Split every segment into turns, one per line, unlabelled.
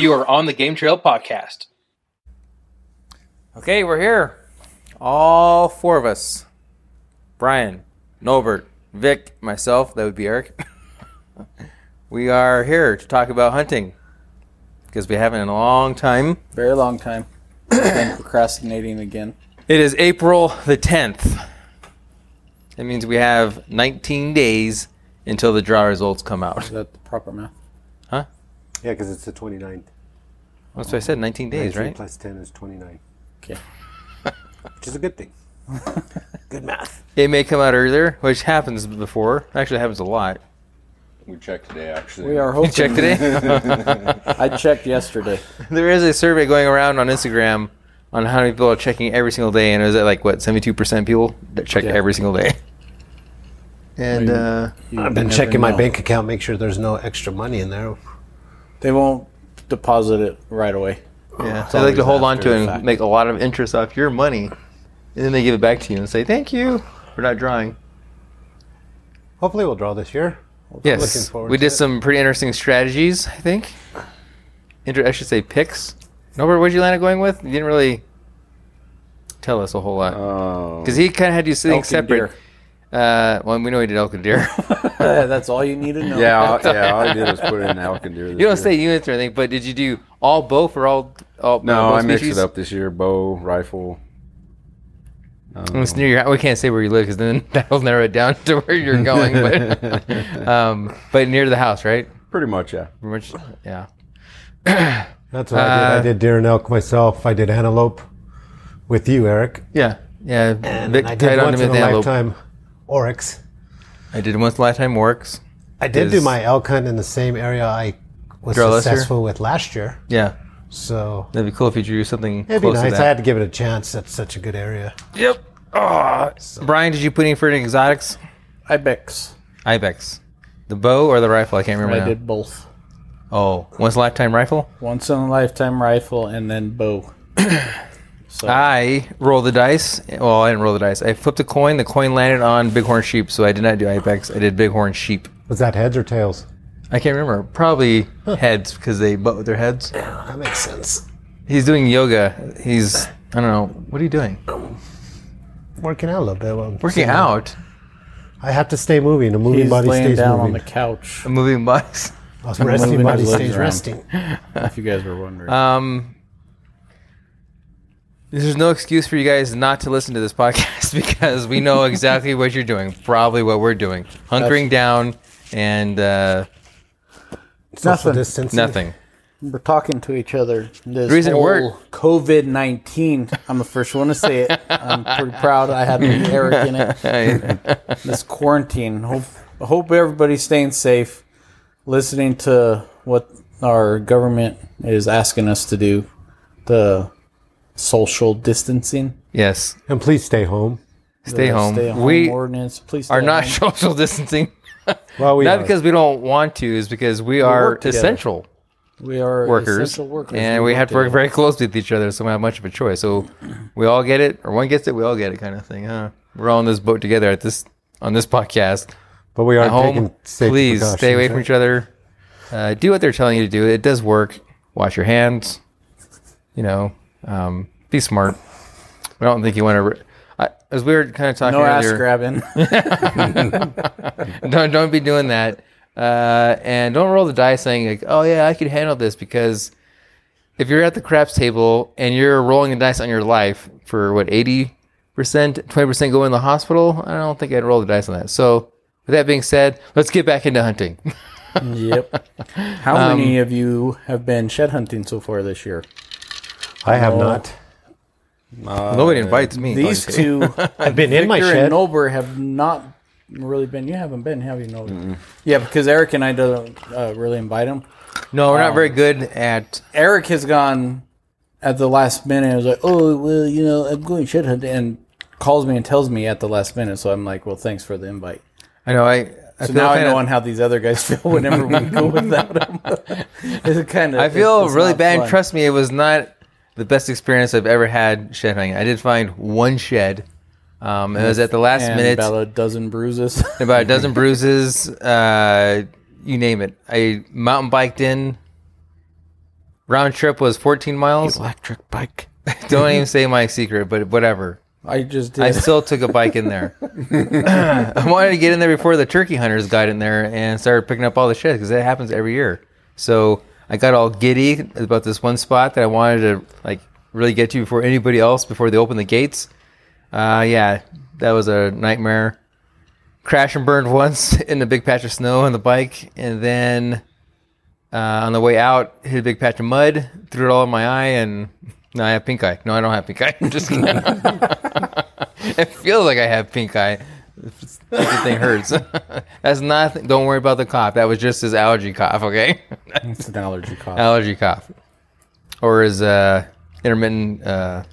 and you are on the Game Trail podcast.
Okay, we're here. All four of us. Brian, Norbert, Vic, myself, that would be Eric. we are here to talk about hunting. Because we haven't in a long time.
Very long time. I've been procrastinating again.
It is April the 10th. That means we have 19 days until the draw results come out.
Is that the proper math?
Huh?
Yeah, because it's the 29th.
That's what I said, 19 days,
19
right?
Plus 10 is 29,
Okay.
which is a good thing. good math.
It may come out earlier, which happens before. Actually, happens a lot.
We checked today, actually.
We are
You
hoping.
check today?
I checked yesterday.
There is a survey going around on Instagram on how many people are checking every single day, and is it like what seventy two percent people that check
Yeah.
every single day? And uh,
You
I've been
never
checking my bank account, make sure there's no extra money in there.
They won't deposit it right away.
yeah,
it's
they like to hold on to
the
and
fact.
make a lot of interest off your money, and then they give it back to you and say thank you for not drawing.
Hopefully, we'll draw this year. Looking
Yes,
forward
we
to
did
it.
some pretty interesting strategies. I think. Inter- I should say picks. Norbert, what'd you land up going with? You didn't really tell us a whole lot
Oh.
because he kind of had you sitting separate. Uh, well, we know he did elk and deer.
Yeah, That's all you need to know.
yeah, all, yeah. All I did was put in elk and deer. This
You don't
year.
say units or anything, but did you do all both or all? all
No,
both
I mixed
species?
it up this year: bow, rifle. Um,
It's near your. We can't say where you live because then that'll narrow it down to where you're going. But, um, but near the house, right?
pretty much, yeah.
Pretty much, yeah.
That's what I did.
Uh,
I did deer and elk myself. I did antelope with you, Eric.
Yeah, yeah.
And
Vic
I did
on
once in a
the
lifetime oryx.
I did once in lifetime oryx.
I did do my elk hunt in the same area I was
Draw last year?
successful with last year.
Yeah,
So
that'd be cool if you drew something
it'd be
close
nice.
to
I
that.
had to give it a chance. That's such a good area.
Yep. Ah. Brian, did you put any for any exotics?
Ibex.
Ibex. The bow or the rifle? I can't remember.
I
now.
did both.
Oh, once a lifetime rifle.
Once in a lifetime rifle and then bow. so
I rolled the dice. Well, I didn't roll the dice. I flipped a coin. The coin landed on bighorn sheep, so I did not do ibex. I did bighorn sheep.
Was that heads or tails?
I can't remember. Probably heads because they butt with their heads.
Yeah, That makes sense.
He's doing yoga. He's I don't know. What are you doing?
Working out a little bit. while I'm
Working
sitting
out.
I have to stay moving. A moving
he's
body
laying
stays
down on
moving.
the couch.
The moving bodies.
A resting
moving
body
his legs
stays
around.
resting.
If you guys were wondering.
Um. There's no excuse for you guys not to listen to this podcast because we know exactly what you're doing. Probably what we're doing. Hunkering down and uh,
Social
Nothing.
distancing.
nothing.
We're talking to each other. This
The reason
whole
we're-
COVID nineteen. I'm the first one to say it. I'm pretty proud. I had Eric in it. This quarantine. Hope hope everybody's staying safe. Listening to what our government is asking us to do. The social distancing.
yes.
And please stay home.
Stay
the
home.
Stay home
we
ordinance. Please
are
stay
not
home.
social distancing.
Well, we
not
are.
because we don't want to, is because we are essential
We are
workers,
essential workers.
and we have to work
together.
very closely with each other, so we have much of a choice. So we all get it, or one gets it, we all get it, kind of thing. Huh? We're all in this boat together at this on this podcast.
but we are
At home,
taking
please stay away
precautions,
from
right?
each other. Uh, do what they're telling you to do. It does work. Wash your hands. You know, um, be smart. I don't think you want to. Re- I, as we were kind of talking
No ass
earlier,
grabbing.
don't don't be doing that. Uh, and don't roll the dice saying like, "Oh yeah, I could handle this," because if you're at the craps table and you're rolling the dice on your life for what eighty percent, twenty percent go in the hospital, I don't think I'd roll the dice on that. So, with that being said, let's get back into hunting.
yep. How
Um,
many of you have been shed hunting so far this year?
I have not.
Nobody invites me.
These
Okay.
two,
I've been in my
Victor
shed.
and Nober, have not really been. You haven't been, have you, Nober? Yeah, because Eric and I don't uh, really invite him.
No, we're not
Um,
very good at.
Eric has gone at the last minute. I was like, oh, well, you know, I'm going shed hunting, and calls me and tells me at the last minute. So I'm like, well, thanks for the invite.
I know. I. I
So
feel
now I
kinda-
know on how these other guys feel whenever we go without him. it's kind of.
I feel really bad. Trust me, it was not the best experience I've ever had shed hunting. I did find one shed. Um, it was at the last
and
minute.
about a dozen bruises.
about a dozen bruises. Uh, you name it. I mountain biked in. round trip was 14 miles.
Electric bike.
Don't even say my secret, but whatever.
I just did.
I still took a bike in there. I wanted to get in there before the turkey hunters got in there and started picking up all the shit because that happens every year. So I got all giddy about this one spot that I wanted to like really get to before anybody else before they opened the gates. Uh, yeah, that was a nightmare. Crashed and burned once in a big patch of snow on the bike, and then uh, on the way out, hit a big patch of mud, threw it all in my eye, and no, I have pink eye. No, I don't have pink eye. I'm just kidding. it feels like I have pink eye. If the thing hurts. That's nothing. Don't worry about the cough. That was just his allergy cough. Okay,
It's an allergy cough.
allergy cough, or his uh, intermittent uh,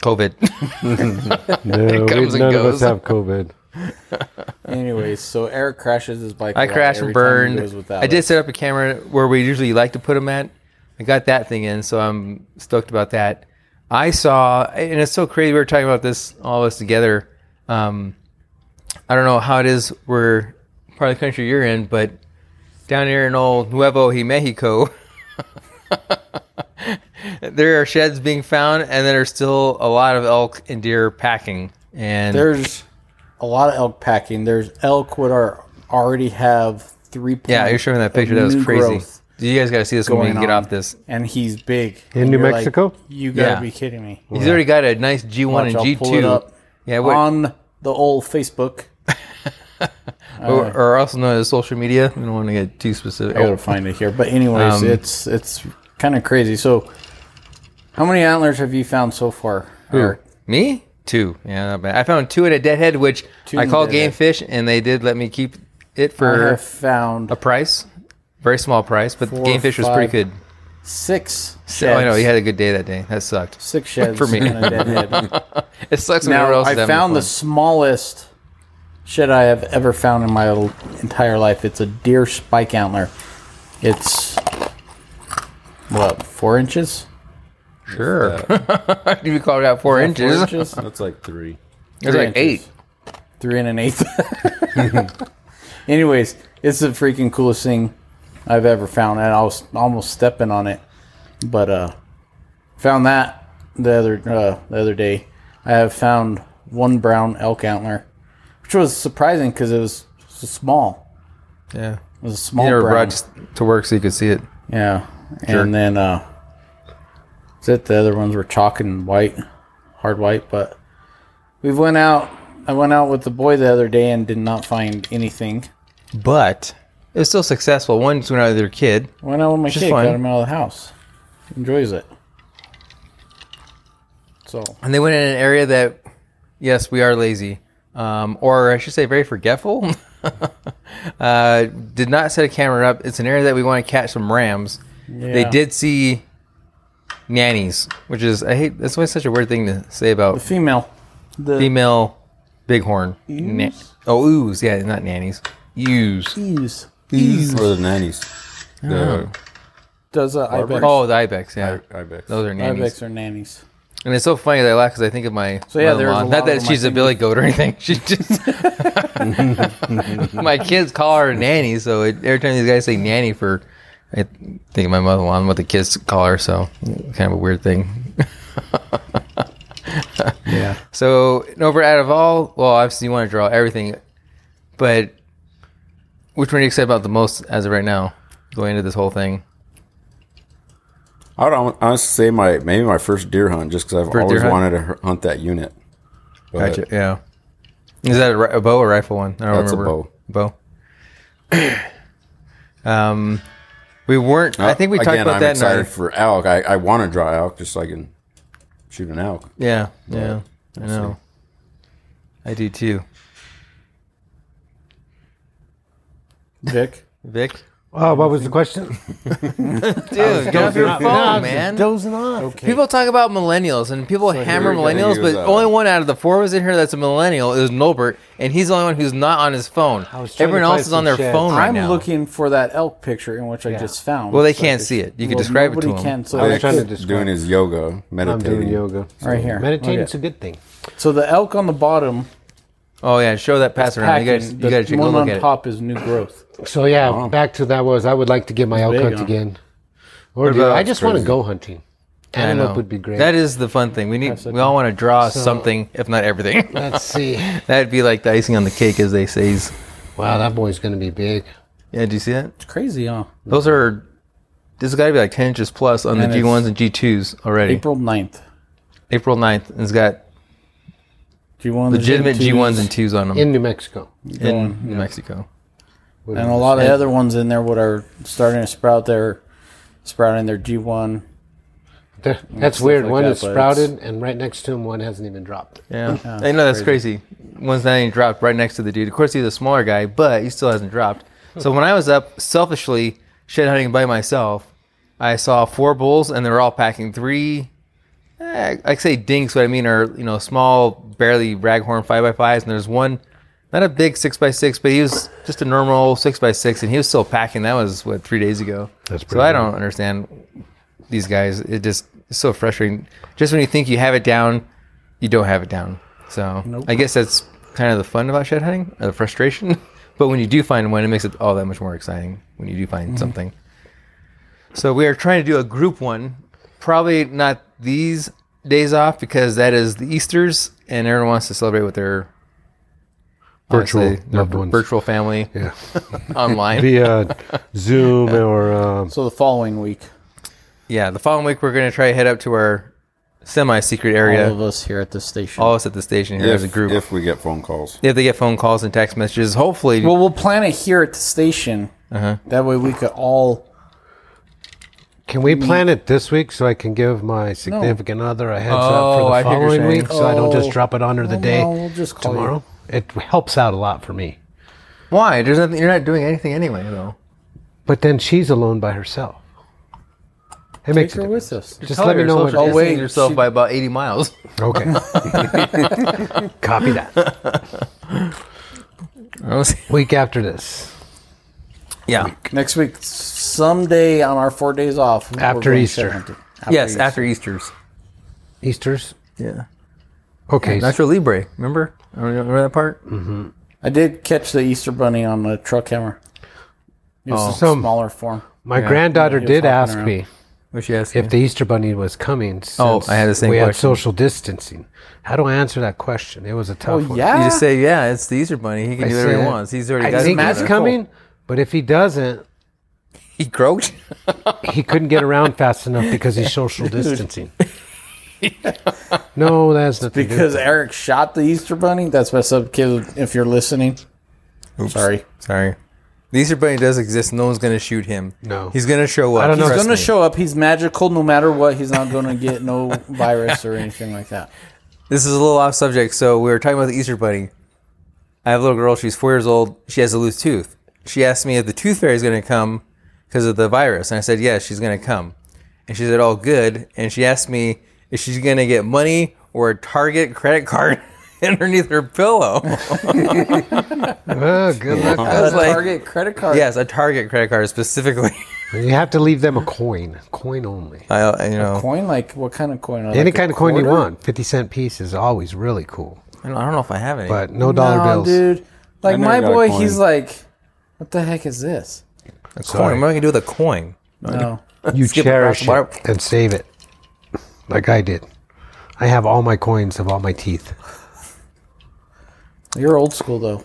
COVID.
No, we,
comes and
none of us have COVID.
Anyways, so Eric crashes his bike.
I
lot
crashed and
every
burned. I did
it.
set up a camera where we usually like to put them at. I got that thing in, so I'm stoked about that. I saw, and it's so crazy. We were talking about this all of us together. Um, I don't know how it is where part of the country you're in, but down here in old Nuevo Mexico, there are sheds being found, and there are still a lot of elk and deer packing. And
There's a lot of elk packing. There's elk would are already have three.
yeah, you're showing that picture. That was crazy.
growth
You guys got to see this when we
going
get off this.
and he's big
In
And
New
you're like,
Mexico?
you gotta
Yeah.
be kidding me.
He's already got a nice G1
Watch,
and
I'll
G2.
Pull it up
Yeah, what,
on the old Facebook.
or, or also known as social media. We don't want to get too specific.
I gotta
Oh,
find it here. But anyways,
Um,
it's it's kind of crazy. So, how many antlers have you found so far? Eric?
me? Two. Yeah, not bad. I found two at a deadhead, which
Two
I
in
call
a
game
deadhead.
fish, and they did let me keep it
I
for
have found
a price. Very small price, but
Four,
game fish was pretty
five,
good.
Six.
So, I know
sheds.
he had a good day that day. That sucked.
six sheds
for me.
and a deadhead.
It sucks when
now
else
I found the
fun.
smallest shed I have ever found in my entire life. It's a deer spike antler. It's what four inches?
Sure. you call it out four
Four
inches.
inches?
That's like three.
It was
Three
like
inches.
eight.
three and an eighth. Anyways, it's the freaking coolest thing I've ever found, and I was almost stepping on it, but uh, found that the other uh, the other day. I have found one brown elk antler, which was surprising because it was small.
Yeah.
It was a small
You never
brown.
brought it to work so you could see it.
Yeah,
Sure.
and then uh, that's it. The other ones were chalk and white, hard white. But we went out. I went out with the boy the other day and did not find anything.
But it was still successful. One went out with their kid.
Went out with my
Which is
kid,
fine.
got him out of the house. He enjoys it. So
And they went in an area that, yes, we are lazy, um, or I should say, very forgetful. uh, did not set a camera up. It's an area that we want to catch some rams. They
Yeah.
did see nannies, which is I hate. That's always such a weird thing to say about
the
about
female, the
female bighorn. Na- oh, ooze, yeah, not nannies. Ewes.
Eves
Or the nannies. The
does uh, ibex.
Oh, the ibex. Yeah,
ibex.
those are nannies.
ibex or nannies.
And it's so funny that I laugh because I think of my
So, yeah,
mother-in-law.
there's a
not
lot
that
them, I
she's a
think.
billy goat or anything. She just my kids call her nanny. So it, every time these guys say nanny for, I think of my mother-in-law and what the kids call her. So kind of a weird thing.
Yeah.
So over out of all, well, obviously you want to draw everything, but which one are you excited about the most as of right now, going into this whole thing?
I would hon- honestly say my maybe my first deer hunt, just because I've
First deer
always
hunt?
wanted to hunt that unit. But
Gotcha. Yeah. Is that a, ri- a bow or rifle one? I don't
That's a
remember.
bow.
Bow. um, we weren't. I think we talked
Uh, Again,
about
I'm
that. In
excited
our,
for elk. I, I want to draw elk just so I can shoot an elk.
yeah, yeah. I know. I do too.
Vic.
Vic,
Oh, what was the question?
dude, get off your
No,
phone,
I
man.
just Dozing off.
Okay.
People talk about millennials, and people hammer
here we go.
millennials,
He
but
was, uh,
only one out of the four of us in here that's a millennial is Nolbert, and he's the only one who's not on his phone.
I was trying to
Everyone
find
else is on their
sheds.
phone right now.
I'm
now.
looking for that elk picture in which I just found.
Well, they
So
can't see it. You can
well,
describe it to
nobody
them.
Can, so
I
I
was
trying to describe.
Doing his yoga,
I'm
meditating.
doing yoga.
right here.
Meditating's
Okay.
a good thing.
So the elk on the bottom,
Oh yeah, show that pass around. You
packing,
guys, you
the
gotta take a
one
look
on
at it.
top is new growth.
So yeah, back to that was I would like to get my elk
big,
hunt
huh?
again.
Or do
about-
I just want to go hunting.
I know.
Antelope would be great.
That is the fun thing. We need. We all want to draw something, if not everything.
Let's see.
That'd be like the icing on the cake, as they say.
Wow, that boy's going to be big.
Yeah, do you see that?
It's crazy, huh?
Those are. This has got to be like ten inches plus on
And
the
it's
G1s and G2s already.
April 9th.
April 9th. and It's got
G1
legitimate G1s and 2s on them
In New Mexico.
in New Mexico.
and a lot of the other ones in there what are starting to sprout their sprouting their G1.
There- That's weird.
like
one
that,
is sprouted, and right next to him, one hasn't even dropped.
Yeah, I know that's crazy. One's not even dropped right next to the dude. Of course, he's a smaller guy, but he still hasn't dropped. So when I was up selfishly shed hunting by myself, I saw four bulls, and they were all packing three. Eh, I say dinks, what I mean are you know small, barely raghorn five x fives, and there's one, not a big six x six, but he was just a normal six x six, and he was still packing. That was what three days ago.
That's
so
pretty
I don't understand these guys. It just it's so frustrating. Just when you think you have it down, you don't have it down. So I guess that's kind of the fun about shed hunting, or the frustration. but when you do find one, it makes it all that much more exciting when you do find mm-hmm. something. So we are trying to do a group one, probably not these days off because that is the Easter's, and everyone wants to celebrate with their
Virtual
obviously, their
loved ones.
virtual family
Yeah.
online.
Via Zoom or um,
So the following week,
yeah, the following week we're going to try to head up to our semi-secret area.
all of us here at the station.
all of us at the station here
If,
as a group.
if we get phone calls.
if they get phone calls and text messages, hopefully,
well, we'll plan it here at the station.
Uh-huh.
That way we could all.
Can we mm. plan it this week so I can give my significant other a heads
Oh,
up for oh,
I
the
hear what you're
following
saying.
week so I don't just
Oh.
drop it on her the
Oh,
day
no, we'll just call you.
tomorrow? It helps out a lot for me.
why? There's nothing. You're not doing anything anyway, though.
But then she's alone by herself. It
Take
makes a
her
difference.
with us.
Just let me know when.
Oh,
Oh
wait,
yourself
she-
by about 80 miles.
Okay. Copy that. Week after this.
Yeah.
Next week, someday on our four days off. we're
After
going
Easter.
shed hunting.
yes,
Easter.
after Easter's.
Easter's.
Yeah.
Okay.
Nacho Libre. Remember? Remember that part? Mm-hmm.
I did catch the Easter bunny on the truck hammer. It was
Oh.
a
Some-
smaller form.
My
Yeah.
granddaughter
He was
did
hopping
ask
around.
me
What she asked
if the Easter Bunny was coming.
Oh,
since
I had the same
We had
question.
social distancing. How do I answer that question? It was a tough
Oh
one.
yeah.
You just say, yeah, it's the Easter Bunny. He can
I
do whatever he
said,
wants. He's already
I
got
think
his
he's
magical.
coming, but if he doesn't,
He croaked.
he couldn't get around fast enough because he's social distancing. no, that's not
because Eric shot the Easter bunny. That's what's up, kid. If you're listening, Oops. sorry.
Sorry. The Easter Bunny does exist. No one's going to shoot him.
No.
He's going to show up.
I don't know.
He's going to
me.
show up. He's magical no matter what. He's not going to get no virus or anything like that.
This is a little off subject. So we were talking about the Easter Bunny. I have a little girl. She's four years old. She has a loose tooth. She asked me if the tooth fairy is going to come because of the virus, and I said yes, she's going to come. And she said, "Oh, good." And she asked me if she's going to get money or a Target credit card underneath her pillow.
Oh, good luck.
I was like,
Target credit card.
yes, a Target credit card specifically.
You have to leave them a coin, coin only.
I, I- you know,
Coin like what kind of coin?
Any
Like
kind of coin you want. Fifty cent piece is always really cool,
I don't, I don't know if I have any.
but no dollar
No,
bills.
dude. Like my boy, he's like, what the heck is this?
a
sorry.
coin. What am I going to do with a coin?
No.
You
Skip
cherish
across the
it and save it, like I did. I have all my coins of all my teeth.
You're old school though.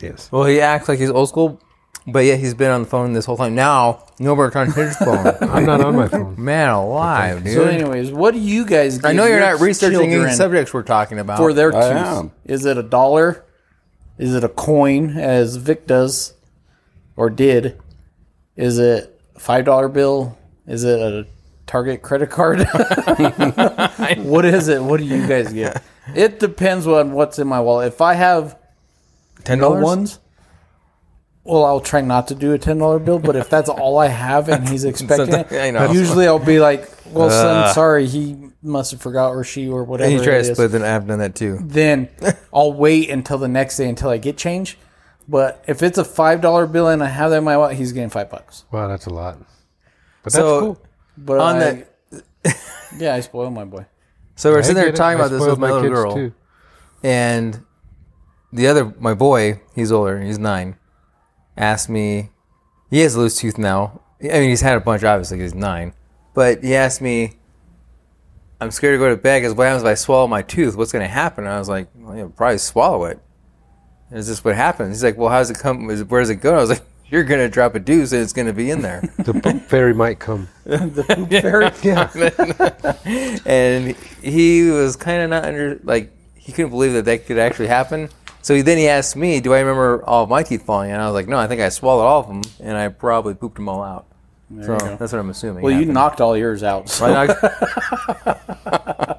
Yes.
Well, he acts like he's old school, but yet he's been on the phone this whole time. Now, nobody trying to his phone.
I'm not on my phone.
Man alive, dude.
So, anyways, what do you guys? Give
I know you're
your
not researching any
children
subjects we're talking about.
for their
I
tooth.
am.
Is it a dollar? Is it a coin, as Vic does, or did? Is it a five dollar bill? Is it a Target credit card? what is it? What do you guys get? It depends on what's in my wallet. If I have
ten
no
dollars.
ones, well, I'll try not to do a ten dollar bill. But if that's all I have and he's expecting it, usually I'll be like, "Well, son,
Ugh.
sorry, he must have forgot, or she, or whatever."
And you try to
is."
split, then I've done that too.
then I'll wait until the next day until I get change. But if it's a five dollar bill and I have that in my wallet, he's getting five bucks.
Wow, that's a lot. But that's
So-
cool.
But
On
I-
that-
yeah, I spoil my boy.
So we're
I
sitting there
get it.
talking
I
about this
spoiled
with my, little
kids,
girl,
too.
and the other, my boy, he's older, he's nine, asked me. He has a loose tooth now. I mean, he's had a bunch, obviously, 'cause he's nine. But he asked me, I'm scared to go to bed because what happens if I swallow my tooth? What's going to happen? And I was like, well, you'll probably swallow it. Is this what happens? He's like, well, how does it come? Is, where does it go? And I was like, you're going to drop a deuce and it's going to be in there.
The poop fairy might come.
The fairy,
Yeah.
and he was kind of not under, like, he couldn't believe that that could actually happen. So then he asked me, do I remember all of my teeth falling? And I was like, no, I think I swallowed all of them and I probably pooped them all out. so
you go.
that's what I'm assuming.
well, you knocked all yours out. So.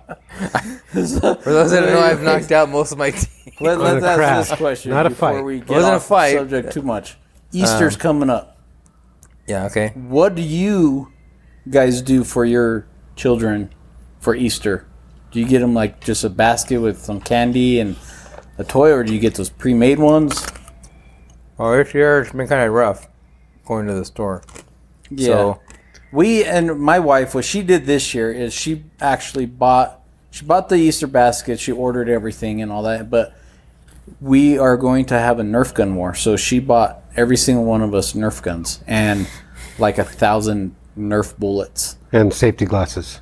I For those that don't know, I've knocked out most of my teeth.
Let, let's ask
crash,
this question
not a
before
fight.
we get
Wasn't a
off
fight.
the subject too much. Uh, Easter's coming up.
Yeah, okay.
What do you guys do for your children for Easter? Do you get them like just a basket with some candy and a toy, or do you get those pre-made ones?
Well, this year it's been kind of rough going to the store.
Yeah.
So,
We and my wife, what she did this year is she actually bought she bought the Easter basket. She ordered everything and all that, but we are going to have a Nerf gun war. So she bought every single one of us Nerf guns and like a thousand Nerf bullets
And safety glasses.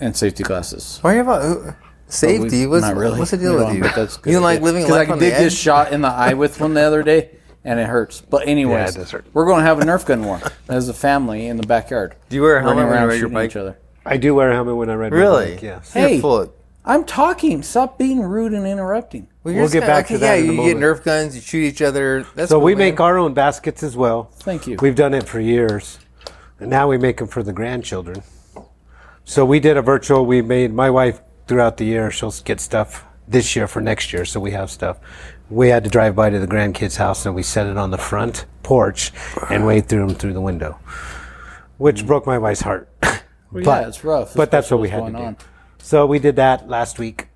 and safety glasses.
why are you about safety?
We-
what's,
not really.
what's the deal
We
with
don't,
you?
but that's
you don't like living
because
life
I
on
did
the
get shot in the eye with one the other day, and it hurts. But anyways,
Yeah, it does hurt.
we're going to have a Nerf gun war as a family in the backyard.
Do you wear a helmet when you
around
ride your
shooting
bike?
each other.
I do wear a helmet when I ride
Really?
my bike, yes.
Hey.
Full
I'm talking. Stop being rude and interrupting.
Well,
We'll
just
get
kinda-
back to that
Yeah,
in a
you get. Nerf guns, you shoot each other. That's
So
cool,
we
man.
make our own baskets as well.
Thank you.
We've done it for years. And now we make them for the grandchildren. So we did a virtual. We made my wife throughout the year. She'll get stuff this year for next year. So we have stuff. We had to drive by to the grandkids' house and we set it on the front porch and wade through them through the window, which broke my wife's heart.
Well, yeah, it's rough.
But that's what we
especially
had to
what's
do. So we did that last week,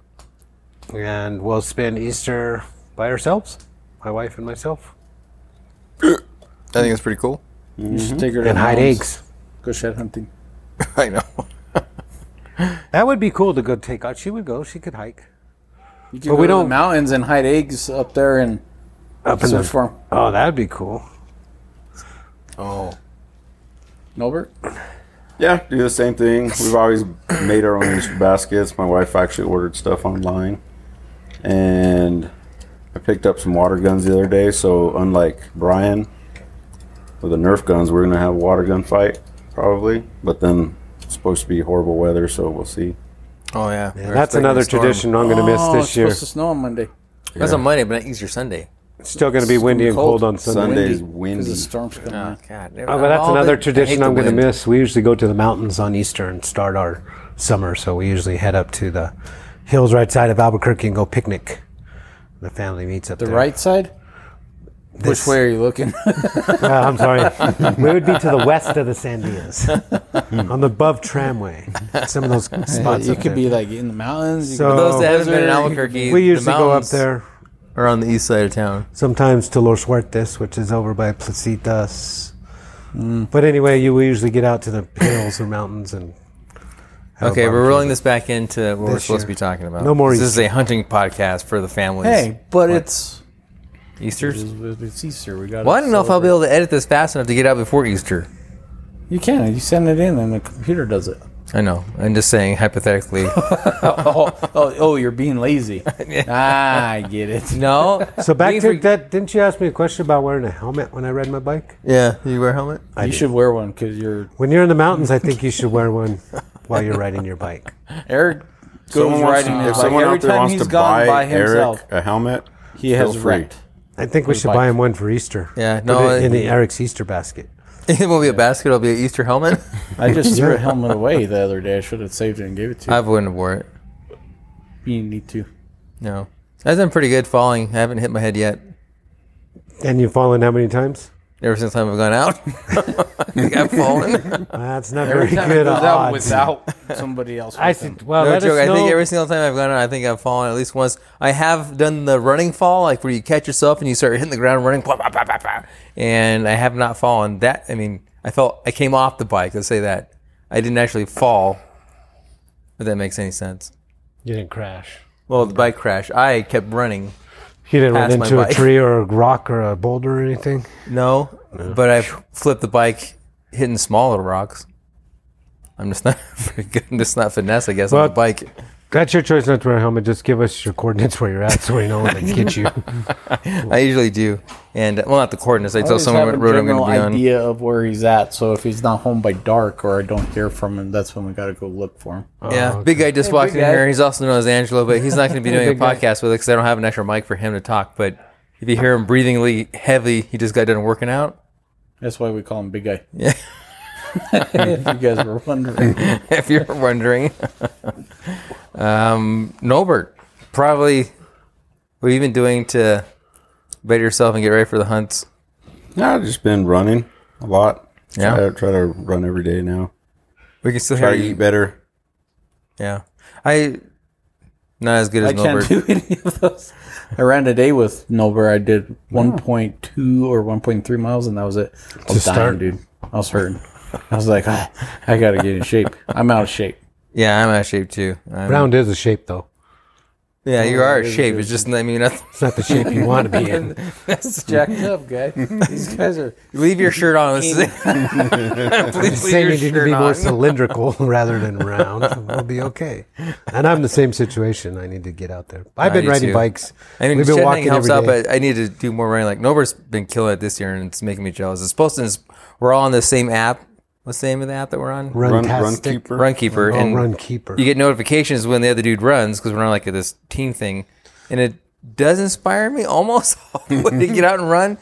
and we'll spend Easter by ourselves, my wife and myself,
I think it's pretty cool.
going on. You should mm-hmm. take her to
and hide
mountains.
eggs.
Go shed hunting.
I know.
That would be cool to go take out. She would go. She could hike
You could
But
go
we
to
don't-
mountains and hide eggs up there and
up in the.
for 'em.
Oh, that'd be cool.
Oh.
Nobert.
Yeah, do the same thing. We've always made our own Easter baskets. My wife actually ordered stuff online, and I picked up some water guns the other day. So unlike Brian with the Nerf guns, we're gonna have a water gun fight probably. But then it's supposed to be horrible weather, so we'll see.
Oh, yeah.
Yeah, that's another tradition I'm going to miss
oh,
this
it's
year.
supposed to snow on Monday.
That's on Monday, but not Easter Sunday.
It's still going to be windy and
cold.
cold on Sunday.
Sunday's
Because the storm's coming.
Oh,
in.
God.
Oh, but that's another tradition I'm going to miss. We usually go to the mountains on Easter and start our summer. So we usually head up to the hills right side of Albuquerque and go picnic. The family meets up
The
there.
right side.
This-
Which way are you looking?
Uh, I'm sorry. we would be to the west of the Sandias, on the above tramway. Some of those spots.
you
up
could
there.
be like in the mountains. You
So-
could
For those that haven't been in Albuquerque,
We
the
usually go up
mountains
there
Are on the east side of town.
sometimes to Los Huertas, which is over by Placitas. Hmm. But anyway, you we usually get out to the hills or mountains and.
Okay, we're rolling this back into what we're
This
supposed to be talking about.
No more
This is a hunting podcast for the families.
Hey, but it's
Easter's.
it's Easter. We got.
Well, I don't know if I'll be able to edit this fast enough to get out before Easter.
You can. You send it in, and the computer does it.
I know. I'm just saying hypothetically.
oh, oh, oh, you're being lazy. ah, I get it.
no.
So back
We
to
for-
that. Didn't you ask me a question about wearing a helmet when I ride my bike?
Yeah. You wear a helmet?
you should wear one because you're
When you're in the mountains, I think you should wear one while you're riding your bike.
Eric goes
Someone
riding
to-
his
if
bike
someone
every
out there
time
wants
he's
to
gone
buy
by himself.
Eric a helmet,
He has
feel free.
wrecked.
I think we should
bike.
buy him one for Easter.
Yeah. No.
it in
the
Eric's Easter basket.
it won't be a basket. It'll be an Easter helmet.
I just threw a helmet away the other day. I should have saved it and gave it to you.
I wouldn't have wore it.
you need to.
No. I've done pretty good falling. I haven't hit my head yet.
And you've fallen how many times?
Ever since I've gone out, I think I've fallen.
That's not
Every
very
time it
good
goes out
odds.
without somebody else.
I
with
think.
him.
Well,
no
let
joke.
us
I think every single time I've gone out, I think I've fallen at least once. I have done the running fall, like where you catch yourself and you start hitting the ground running, blah, blah, blah, blah, blah. and I have not fallen. That I mean, I felt I came off the bike. Let's say that I didn't actually fall. If that makes any sense.
you didn't crash.
Well, the bike crash. I kept running.
You didn't run into a tree or a rock or a boulder or anything.
No, but I flipped the bike, hitting smaller rocks. I'm just not very good. I'm just not finesse, I guess, on the bike.
That's your choice not to wear a helmet. Just give us your coordinates where you're at so we know where to get you.
I usually do, and well, not the coordinates. I tell
always
someone
have a
what road I'm going
general
to be on.
idea of where he's at. So if he's not home by dark or I don't hear from him, that's when we got to go look for him.
Yeah, oh, big guy just walked in
guy.
here. He's also known as Angelo, but he's not going to be doing a
Big guy.
podcast with us because I don't have an extra mic for him to talk. But if you hear him breathingly heavy, he just got done working out.
That's why we call him Big Guy.
Yeah.
If you guys were wondering.
if you're wondering. um, Nobert, probably what have you been doing to better yourself and get ready for the hunts?
Yeah, I've just been running a lot.
Yeah.
Try, try to run every day now.
We can still
Try
hear
to
you.
eat better.
Yeah, I not as good as
I
as
can't
Nobert.
do any of those. I ran a day with Nover. I did 1.2 or 1.3 miles, and that was it. I was
To
dying,
start?
dude. I was hurting. I was like, ah, I got to get in shape. I'm out of shape.
Yeah, I'm out of shape too. I'm-
Round is a shape, though.
yeah, you are out of shape. It's just I mean, that's,
It's not the shape you want to be in.
It's jacked up, guy. These guys are.
leave your shirt on. Please leave
Saying
your
you need to
shirt
be more
on.
cylindrical rather than round. We'll be okay. And I'm the same situation. I need to get out there. I've been
do
riding
too.
bikes.
I mean,
We've been walking
helps
every
out,
day.
but I need to do more running. Like Nobert's been killing it this year, and it's making me jealous. It's supposed to. We're all on the same app. What's the name of the app that we're on?
Run, run
Runtastic.
keeper.
Runkeeper.
Oh,
and
Runkeeper.
you get notifications when the other dude runs because we're on like this team thing, and it does inspire me almost when to get out and run,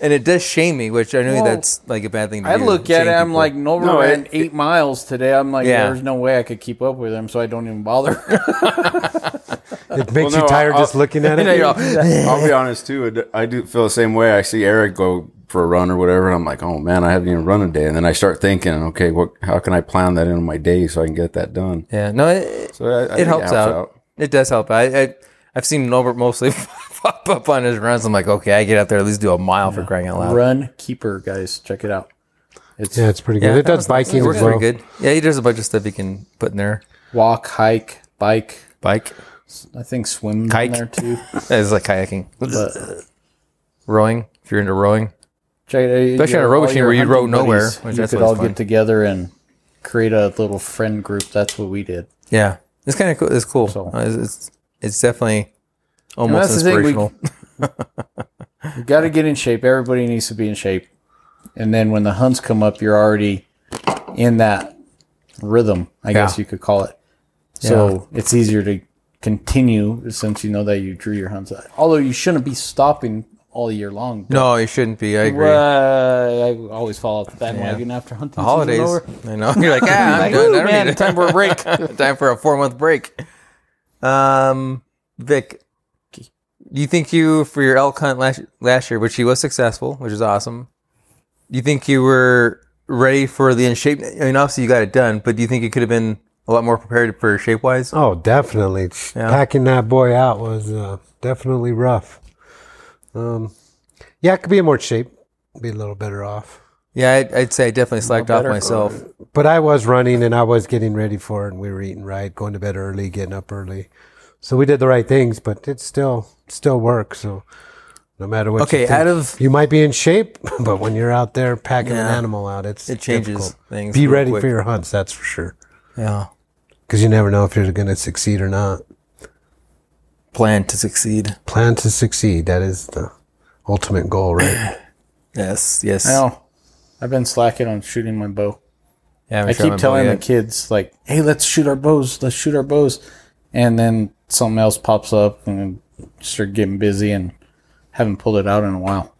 and it does shame me, which I know
Well,
that's like a bad thing to
I
do.
look at
shame
it. I'm
people.
like, Nover
No,
ran
it-
eight miles today. I'm like,
Yeah.
there's no way I could keep up with him, so I don't even bother.
it makes
Well,
you tired
I'll-
just looking at it.
you're all-
I'll be honest too. I do feel the same way. I see Eric go for a run or whatever, and I'm like, oh man, I haven't even run a day. And then I start thinking, okay, what? How can I plan that into my day so I can get that done?
yeah, no, it,
So I, I think
it helps out. It does help. I, I I've seen Norbert mostly pop up on his runs. I'm like, okay, I get out there at least do a mile for crying out loud.
Run keeper, guys, check it out. It's
Yeah, it's pretty good.
Yeah,
it does
that was-
biking
it works
as well.
pretty good. Yeah, he does a bunch of stuff he can put in there.
walk, hike, bike.
Bike,
I think swim
Kike.
in there too.
it's like kayaking,
But
rowing. If you're into rowing,
check it,
Especially on a row machine where you row nowhere, which
you
that's
could
always
all
fun.
get together and create a little friend group. That's what we did.
yeah, it's kind of cool. It's cool.
So-
Uh, It's, it's it's definitely almost
that's the thing, we-
inspirational.
You got to get in shape. Everybody needs to be in shape. And then when the hunts come up, you're already in that rhythm, I guess
Yeah.
you could call it. So it's easier to continue since you know that you drew your hunts. Although you shouldn't be stopping all year long.
no, you shouldn't be. I agree.
Well, I always fall off the bandwagon after hunting season
Holidays. I know. You're like, ah, I'm
Like,
done.
"Ooh,
I
man, time for a break.
time for a four month break. Um, Vic, do you think you for your elk hunt last last year, which he was successful, which is awesome? Do you think you were ready for the in shape? I mean, obviously you got it done, but do you think you could have been a lot more prepared for shape wise?
Oh, definitely.
Yeah.
Packing that boy out was uh, definitely rough. Um, yeah, it could be in more shape. Be a little better off.
Yeah, I'd, I'd say I definitely slacked off myself.
But I was running and I was getting ready for it, and we were eating right, going to bed early, getting up early. So we did the right things, but it still still works. So no matter what,
Okay,
you think,
out of
you might be in shape, but when you're out there packing an animal out, it's
it changes
difficult.
things.
Be ready
quick.
for your hunts, that's for sure,
yeah
because you never know if you're going to succeed or not.
plan to succeed.
Plan to succeed. That is the ultimate goal, right?
Yes, yes.
I know. I've been slacking on shooting my bow.
Yeah, I'm
I
sure
keep telling the kids like, "Hey, let's shoot our bows. Let's shoot our bows," and then something else pops up and start getting busy and haven't pulled it out in a while.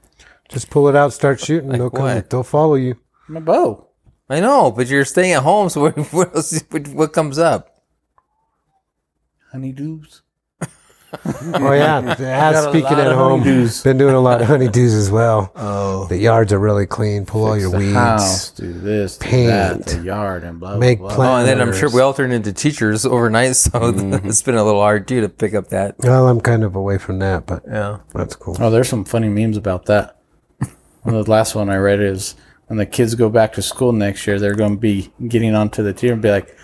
Just pull it out, start shooting. they'll come.
what?
They'll follow you.
My bow.
I know, but you're staying at home, so what, what else? What, what comes up?
Honeydews.
Oh yeah. As speaking at home,
honeydews.
been doing a lot of honeydews as well.
Oh,
The yards are really clean. Pull all your
the
weeds.
house, do this, do that,
paint,
the yard, and blah
make
blah. blah.
Oh, and then I'm sure we all turned into teachers overnight, so mm-hmm. it's been a little hard too to pick up that.
Well, I'm kind of away from that, but
Yeah.
that's cool.
Oh, there's some funny memes about that. One the last one I read is when the kids go back to school next year, they're going to be getting onto the tier and be like,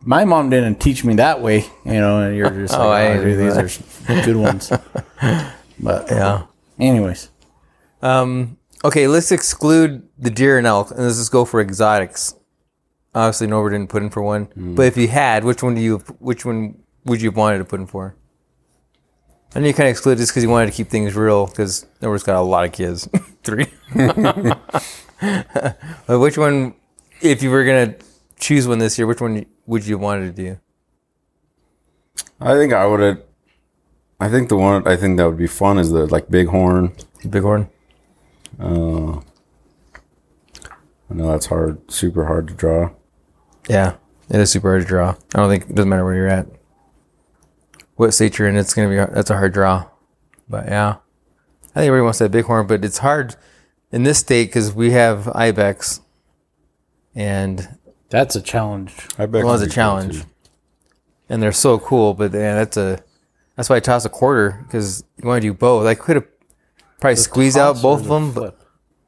"My mom didn't teach me that way," you know. And you're just like,
Oh, I
"Oh, these are good ones." But
Yeah.
anyways,
Um, okay, let's exclude the deer and elk, and let's just go for exotics. Obviously, Norbert didn't put in for one. But if you had, which one do you? Which one would you have wanted to put in for? I know you kind of excluded this because you wanted to keep things real because Norbert's got a lot of kids, three. but which one, if you were gonna choose one this year, which one would you wanted to do?
I think I would have. I think the one I think that would be fun is the like bighorn.
Bighorn.
Uh, I know that's hard, super hard to draw.
Yeah, it is super hard to draw. I don't think it doesn't matter where you're at. What state you're in, it's gonna be that's a hard draw. But yeah, I think everybody wants that bighorn, but it's hard in this state because we have ibex, and
That's a challenge.
I bet
well, it's a challenge, and they're so cool. But yeah, that's a that's why I toss a quarter because you want to do both. I could have probably squeezed out both of
the
them, but?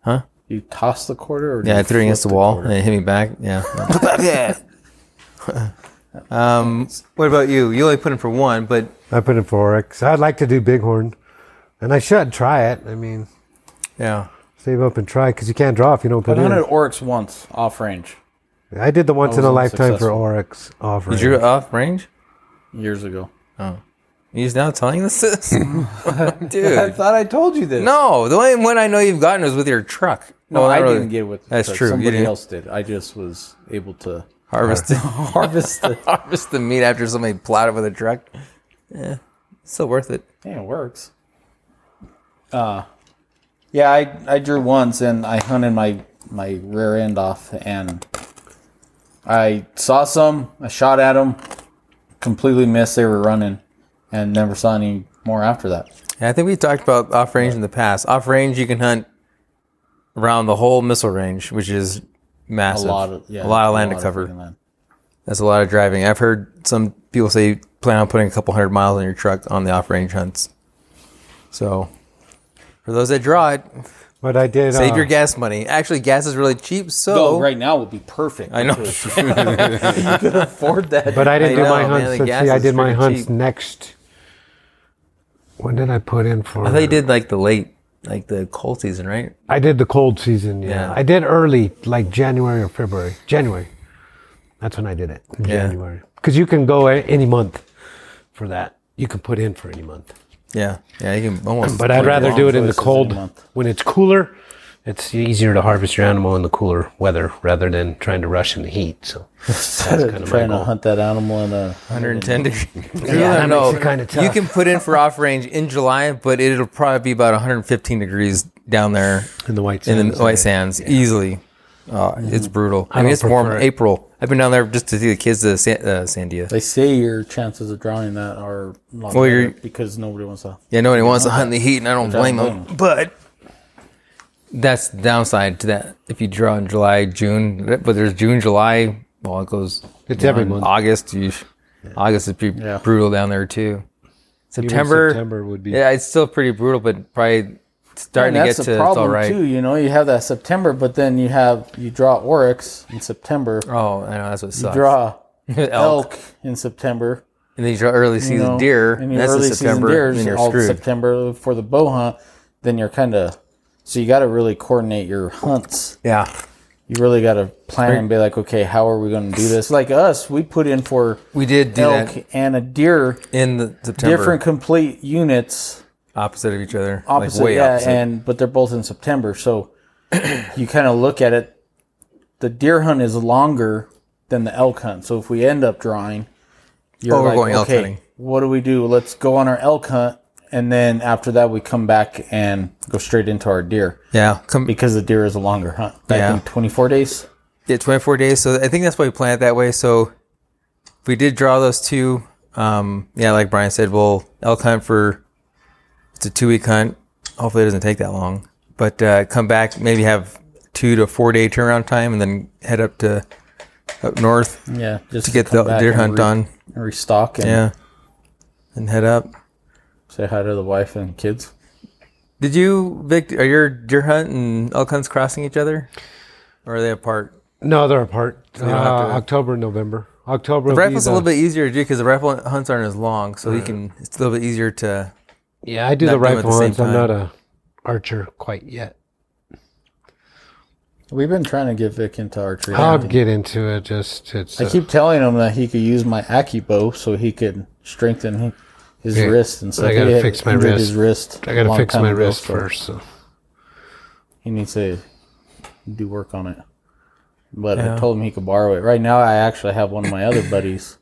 Huh?
You toss the quarter, or do
yeah, I
you
threw it against the
flip
wall
quarter?
and it hit me back. Yeah. um, what about you? You only put in for one, but
I put in for Oryx. I'd like to do Bighorn, and I should try it. I mean,
yeah.
Save up and try because you can't draw if you don't
Put
put
on
in.
an Oryx once off range
I did the once in a
was
lifetime for
unsuccessful.
Oryx off. Range.
Did you
range.
off range?
years ago. Oh.
He's now telling us this, dude.
I thought I told you this.
No, the only one I know you've gotten is with your truck.
no,
Well,
I
really.
didn't get it with. the
That's
truck.
true,
Somebody else did. I just was able to
harvest the,
harvest it.
harvest the meat after somebody plowed it with a truck. Yeah, still worth it.
Yeah, it works. Uh, yeah, I I drew once and I hunted my my rear end off and I saw some. I shot at them, completely missed. They were running, and never saw any more after that.
Yeah, I think we talked about off range in the past. Off range, you can hunt around the whole missile range, which is massive.
A lot of yeah,
a lot of land to cover.
land.
That's a lot of driving. I've heard some people say plan on putting a couple hundred miles on your truck on the off range hunts. So, for those that draw it,
But I did.
save
uh,
your gas money. Actually, gas is really cheap. So,
Go right now would be perfect.
I know.
you could afford that.
But I didn't
I
do my
know, man,
hunts.
the
Let's see, I did my hunts
cheap.
next. When did I put in for?
I thought you did like the late, like the cold season, right?
I did the cold season. Yeah.
Yeah.
I did early, like January or February. January. That's when I did it.
Yeah.
January. Because you can go any month for that. You can put in for any month.
Yeah, yeah. You can almost.
But I'd rather do it in the cold
any
when it's cooler. It's easier to harvest your animal in the cooler weather rather than trying to rush in the heat. So
Instead of
kind of my
trying to hunt that animal in a
110 degrees.
Yeah, that
no,
makes kinda tough.
You can put in for off range in July, but it'll probably be about 115 degrees down there
in the white
in the white sands easily. Uh, It's brutal. I, mean,
don't
it's warm
prefer it.
April. I've been down there just to see the kids to San, uh, Sandia.
They say your chances of drowning that are a lot
Well,
better
you're-
because nobody wants to.
Yeah, nobody wants to hunt in the heat, and I don't
don't
blame
blame
them. But that's the downside to that. If you draw in July, June, but there's June, July. Well, it goes.
It's every month.
August. You, August is pretty
Yeah.
brutal down there too.
Even
September.
September would be.
Yeah, it's still pretty brutal, but probably starting
And
to
that's
get to it's all
problem
right.
too. You know, you have that September, but then you have you draw oryx in September.
Oh, I know that's what sucks.
You draw
elk,
elk in September.
and then you draw early
You
season
know,
deer.
and
that's
early
in September.
season
and
deers all
screwed.
September for the bow hunt. Then you're kind of so you got to really coordinate your hunts.
Yeah,
You really got to plan and be like, okay, how are we going to do this? Like us, we put in for
we did
elk
that
and a deer,
in the September.
different complete units.
Opposite of each other,
opposite,
like way
yeah,
opposite.
and but they're both in September. So you kind of look at it. The deer hunt is longer than the elk hunt. So if we end up drawing, you're
Oh, we're
like,
going elk
okay,
hunting.
what do we do? Let's go on our elk hunt, and then after that we come back and go straight into our deer
yeah, come,
because the deer is a longer hunt. Back
Yeah.
in 24 days.
Yeah, 24 days. So I think that's why we plan it that way. So if we did draw those two, um, yeah, like Brian said, we'll elk hunt for it's a two week hunt. Hopefully it doesn't take that long. But uh, come back, maybe have two to four day turnaround time, and then head up to up north
Yeah, just
to get
come
the deer
and
hunt
re-
done.
and restock, and
Yeah, and head up.
say hi to the wife and kids.
Did you, Vic? Are your deer hunt and elk hunts crossing each other, or are they apart?
No, they're apart. Uh,
don't to-
October, November. October.
The
will be
rifle's a little bit easier to do because the rifle hunts aren't as long, so you can. It's a little bit easier to.
Yeah, I do the
do 'em at
rifle
the same
hunts. I'm not a archer quite yet.
We've been trying to get Vic into archery.
I'll
hunting.
get into it. Just it's.
I
uh,
keep telling him that he could use my Akibo so he could strengthen his
Yeah,
wrist and stuff.
I gotta
He had
fix my wrist.
His wrist.
I
a
gotta fix my wrist
so
first. So.
He needs to do work on it. But
Yeah.
I told him he could borrow it. Right now, I actually have one of my other buddies.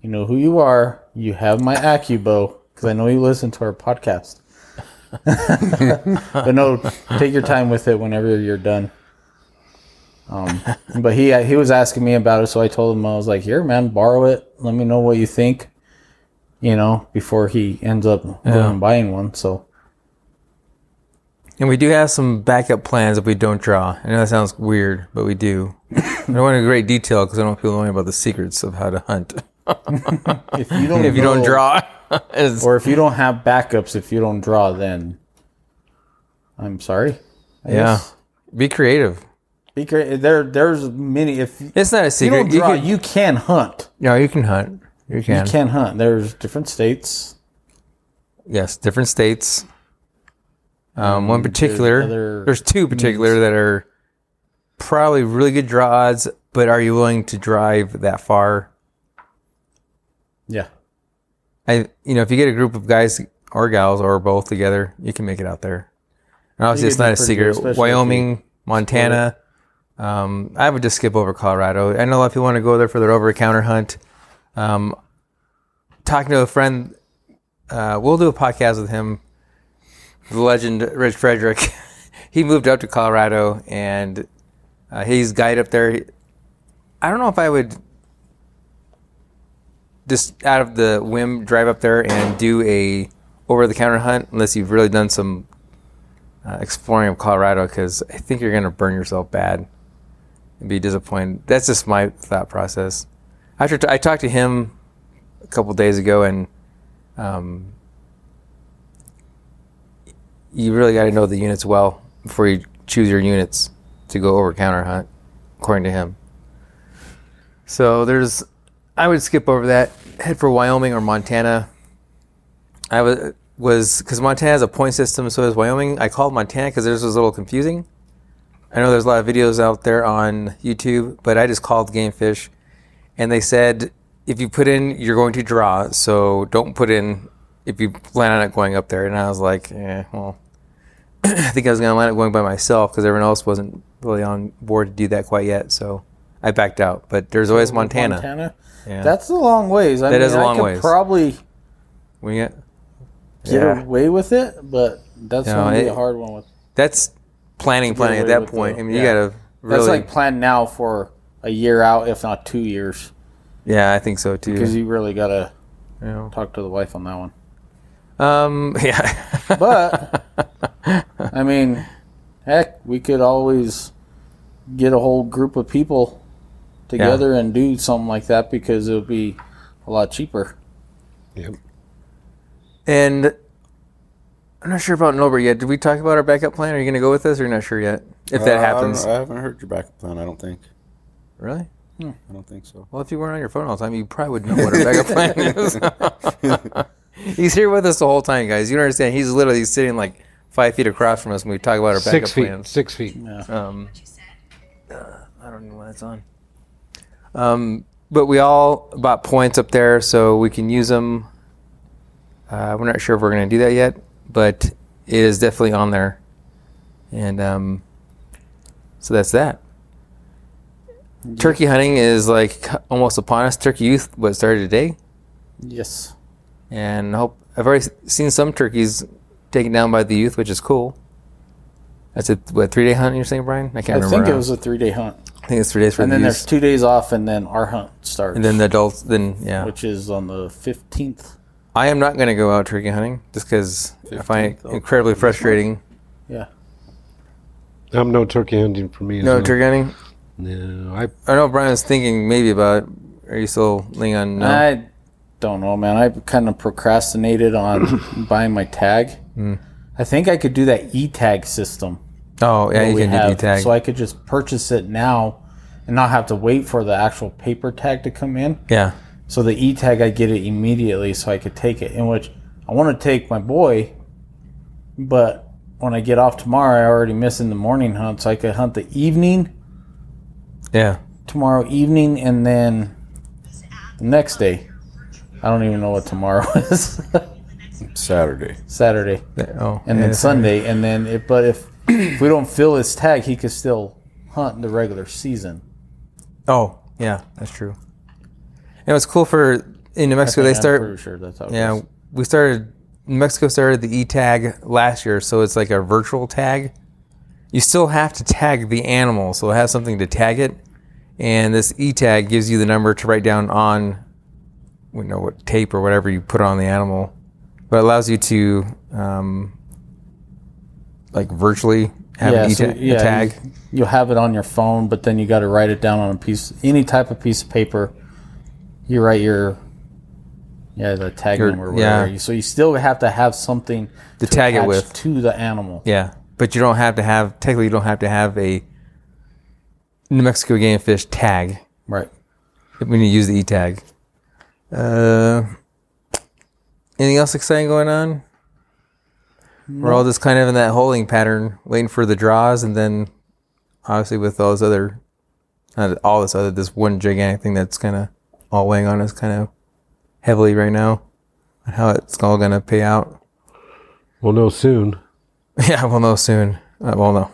You know who you are. You have my Akibo because I know you listen to our podcast. but no, take your time with it whenever you're done. Um, but he he was asking me about it, so I told him I was like, "Here, man, borrow it. Let me know what you think." You know, before he ends up
Yeah.
buying one. So
And we do have some backup plans if we don't draw. I know that sounds weird, but we do. I don't want to go great detail because I don't want people knowing about the secrets of how to hunt.
If you don't
if you don't draw,
or if you don't have backups, if you don't draw, then I'm sorry. I
yeah,
guess.
be creative.
Be crea- There, there's many. If
It's not a secret.
don't draw,
you,
you,
can,
can hunt.
no, you can hunt. You can.
You can hunt. There's different states.
Yes, different states. Um, one particular.
other
There's two particular that are probably really good draw odds, but are you willing to drive that far?
Yeah,
I, you know, if you get a group of guys or gals or both together, you can make it out there. And obviously, it's not a
pretty good,
secret. Wyoming, Montana. Um, I would just skip over Colorado. I know a lot of people want to go there for their over counter hunt. Um, talking to a friend, uh, we'll do a podcast with him, the legend Rich Frederick. he moved up to Colorado and uh, he's guide up there. I don't know if I would just out of the whim drive up there and do a over the counter hunt unless you've really done some uh, exploring of Colorado because I think you're going to burn yourself bad and be disappointed. That's just my thought process. After t- I talked to him a couple days ago, and um, you really got to know the units well before you choose your units to go over counter hunt, according to him. So there's, I would skip over that, head for Wyoming or Montana. I was was because Montana has a point system, so does Wyoming. I called Montana because theirs was a little confusing. I know there's a lot of videos out there on YouTube, but I just called Game Fish, and they said if you put in, you're going to draw. So don't put in if you plan on it going up there. And I was like, eh, well, I think I was going to land up going by myself because everyone else wasn't really on board to do that quite yet. So I backed out. But there's always Montana.
Montana.
Yeah.
That's a long ways. I
That
mean,
is a long
I could
ways.
Probably
we got,
get
Yeah.
away with it, but that's
No,
gonna be
it-
a hard one. With
that's planning, planning at that point.
the-
I mean, you got to really.
That's like plan now for a year out, if not two years,
yeah, I think so too.
because you really gotta
you know.
talk to the wife on that one.
Um, yeah.
But I mean, heck, we could always get a whole group of people together and do something like that because it would be a lot cheaper.
Yep.
and I'm not sure about Norbert yet. Did we talk about our backup plan? Are you going to go with us or you're not sure yet? If
Uh,
that
I don't
happens,
know. I, haven't heard your backup plan. I don't think.
really?
I don't think so.
Well, if you weren't on your phone all the time, you probably would know what our backup plan is. he's here with us the whole time, guys. You don't understand. He's literally sitting like five feet across from us when we talk about our backup
Six feet.
plans.
Six feet.
Um, uh, I don't know when it's on. Um, but we all bought points up there, so we can use them. Uh, we're not sure if we're going to do that yet, but it is definitely on there. And um, so that's that. Turkey hunting is like almost upon us. Turkey Youth what started today,
Yes.
and I hope I've already seen some turkeys taken down by the youth, which is cool. That's a what three day hunt you're saying, Brian? I can't
I
remember.
think it was a three day hunt.
I think it's three days for
And
the
then there's two days off, and then our hunt starts.
and then the adults. Then yeah,
which is on the 15th.
I am not going to go out turkey hunting just because I find it incredibly frustrating.
Yeah.
I'm no turkey hunting for me. as
No
well.
turkey hunting.
No, I
I know Brian was thinking maybe about. Are you still leaning on? No?
I don't know, man. I kind of procrastinated on buying my tag.
Hmm.
I think I could do that e tag system.
oh yeah,
that
you
we
can do
have,
D-tag.
So I could just purchase it now and not have to wait for the actual paper tag to come in.
yeah,
So the e tag, I get it immediately so I could take it. In which I want to take my boy, but when I get off tomorrow, I already miss in the morning hunt, so I could hunt the evening
Yeah.
tomorrow evening, and then the next day. I don't even know what tomorrow is.
Saturday.
Saturday,
Oh,
and
yeah,
then Sunday, and then if, but if if we don't fill his tag, he could still hunt in the regular season.
Oh, yeah, that's true. And what's cool for in New Mexico, they
I'm pretty sure that's how. It
Yeah,
goes.
we started. New Mexico started the e tag last year, so it's like a virtual tag. You still have to tag the animal, so it has something to tag it, and this e tag gives you the number to write down on, you know, what tape or whatever you put on the animal, but it allows you to, um, like virtually have an e
so,
ta- a tag.
You, you'll have it on your phone, but then you got to write it down on a piece, any type of piece of paper. You write your, yeah, the tag
Your-
number.
yeah.
Whatever. So you still have to have something
To tag it with.
to the animal.
Yeah, but you don't have to have technically you don't have to have a New Mexico game fish tag
Right.
when you use the e tag. Uh, anything else exciting going on? We're all just kind of in that holding pattern, waiting for the draws, and then obviously with all this other, not all this other, this one gigantic thing that's kind of all weighing on us kind of heavily right now, and how it's all going to pay out.
We'll know soon.
Yeah, we'll know soon. Uh, well, no,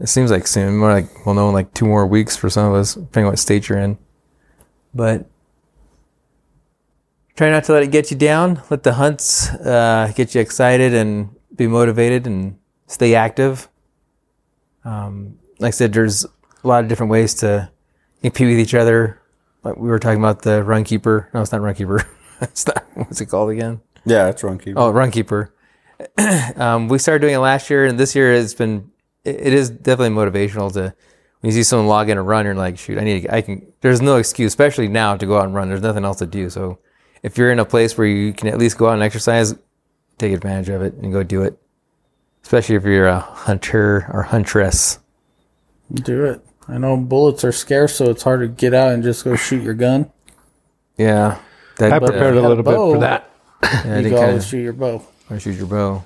it seems like soon. More like we'll know in like two more weeks for some of us, depending on what state you're in. But try not to let it get you down. Let the hunts uh, get you excited and be motivated and stay active. Um, like I said, there's a lot of different ways to compete with each other. Like we were talking about the run keeper. No, it's not run keeper. it's not. What's it called again?
Yeah, it's Runkeeper.
Oh, Runkeeper. um, we started doing it last year, and this year it's been. It, it is definitely motivational to when you see someone log in a run. You're like, shoot, I need. To, I can. There's no excuse, especially now, to go out and run. There's nothing else to do. So, if you're in a place where you can at least go out and exercise, take advantage of it and go do it. Especially if you're a hunter or huntress.
Do it. I know bullets are scarce, so it's hard to get out and just go shoot your gun.
Yeah, that,
I
uh,
prepared a
got a
little bit
bow.
for that.
yeah,
You
did
can
kinda-
always shoot your bow.
or shoot your bow.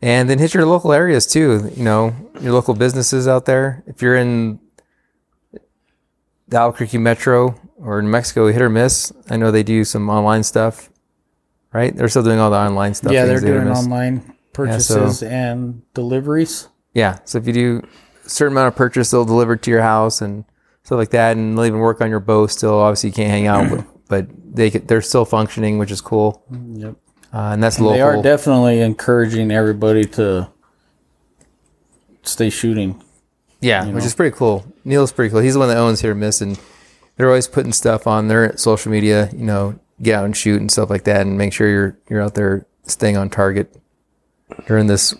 And then hit your local areas too. You know, your local businesses out there. If you're in the Albuquerque Metro or in Mexico, hit or miss. I know they do some online stuff, right? They're still doing all the online stuff.
Yeah, they're
things, hit or
doing online purchases and deliveries.
Yeah. So if you do a certain amount of purchase, they'll deliver to your house and stuff like that, and they'll even work on your bow. Still, obviously, you can't hang out, but, but they they're still functioning, which is cool.
Yep.
Uh, and that's local.
They are definitely encouraging everybody to stay shooting.
Yeah, which is pretty cool. Neil's pretty cool. He's the one that owns or Miss, and they're always putting stuff on their social media. You know, get out and shoot and stuff like that, and make sure you're you're out there staying on target during this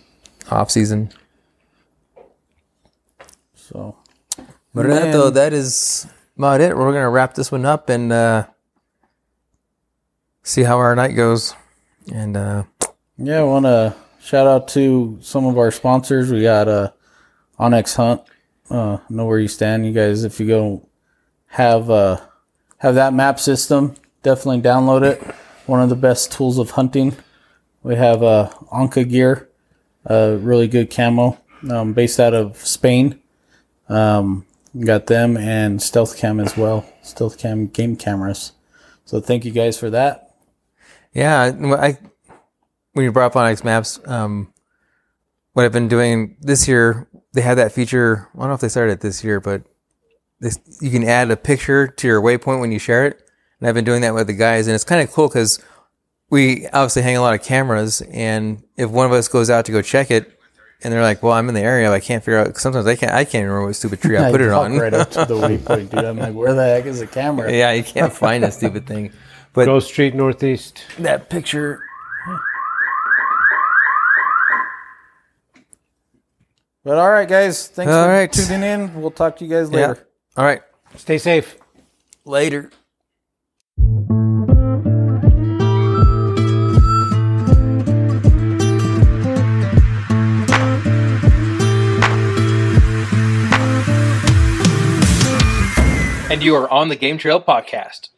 off season.
So
But though, that is about it. We're gonna wrap this one up and uh, see how our night goes. And uh,
yeah, I want to shout out to some of our sponsors. We got uh, onX Hunt. Uh, know where you stand, you guys. If you go have uh, have that map system, definitely download it. One of the best tools of hunting. We have uh, Onca gear, uh, really good camo, um, based out of Spain. Um, got them and Stealth Cam as well. Stealth Cam game cameras. So thank you guys for that.
Yeah, I when you brought up onX Maps, um, what I've been doing this year, they had that feature. I don't know if they started it this year, but this you can add a picture to your waypoint when you share it, and I've been doing that with the guys, and it's kind of cool because we obviously hang a lot of cameras, and if one of us goes out to go check it. And they're like, "Well, I'm in the area. I can't figure out. Sometimes I can't. I can't remember what stupid tree I put
you
it
walk
on.
right up to the waypoint, dude. I'm like, where the heck is the camera?
yeah, you can't find that stupid thing. But
Go Street Northeast.
that picture,
But all right, guys, thanks
All
for
right.
tuning in. We'll talk to you guys
yeah.
later.
All right,
Stay safe.
later.
And you are on the Game Trail Podcast.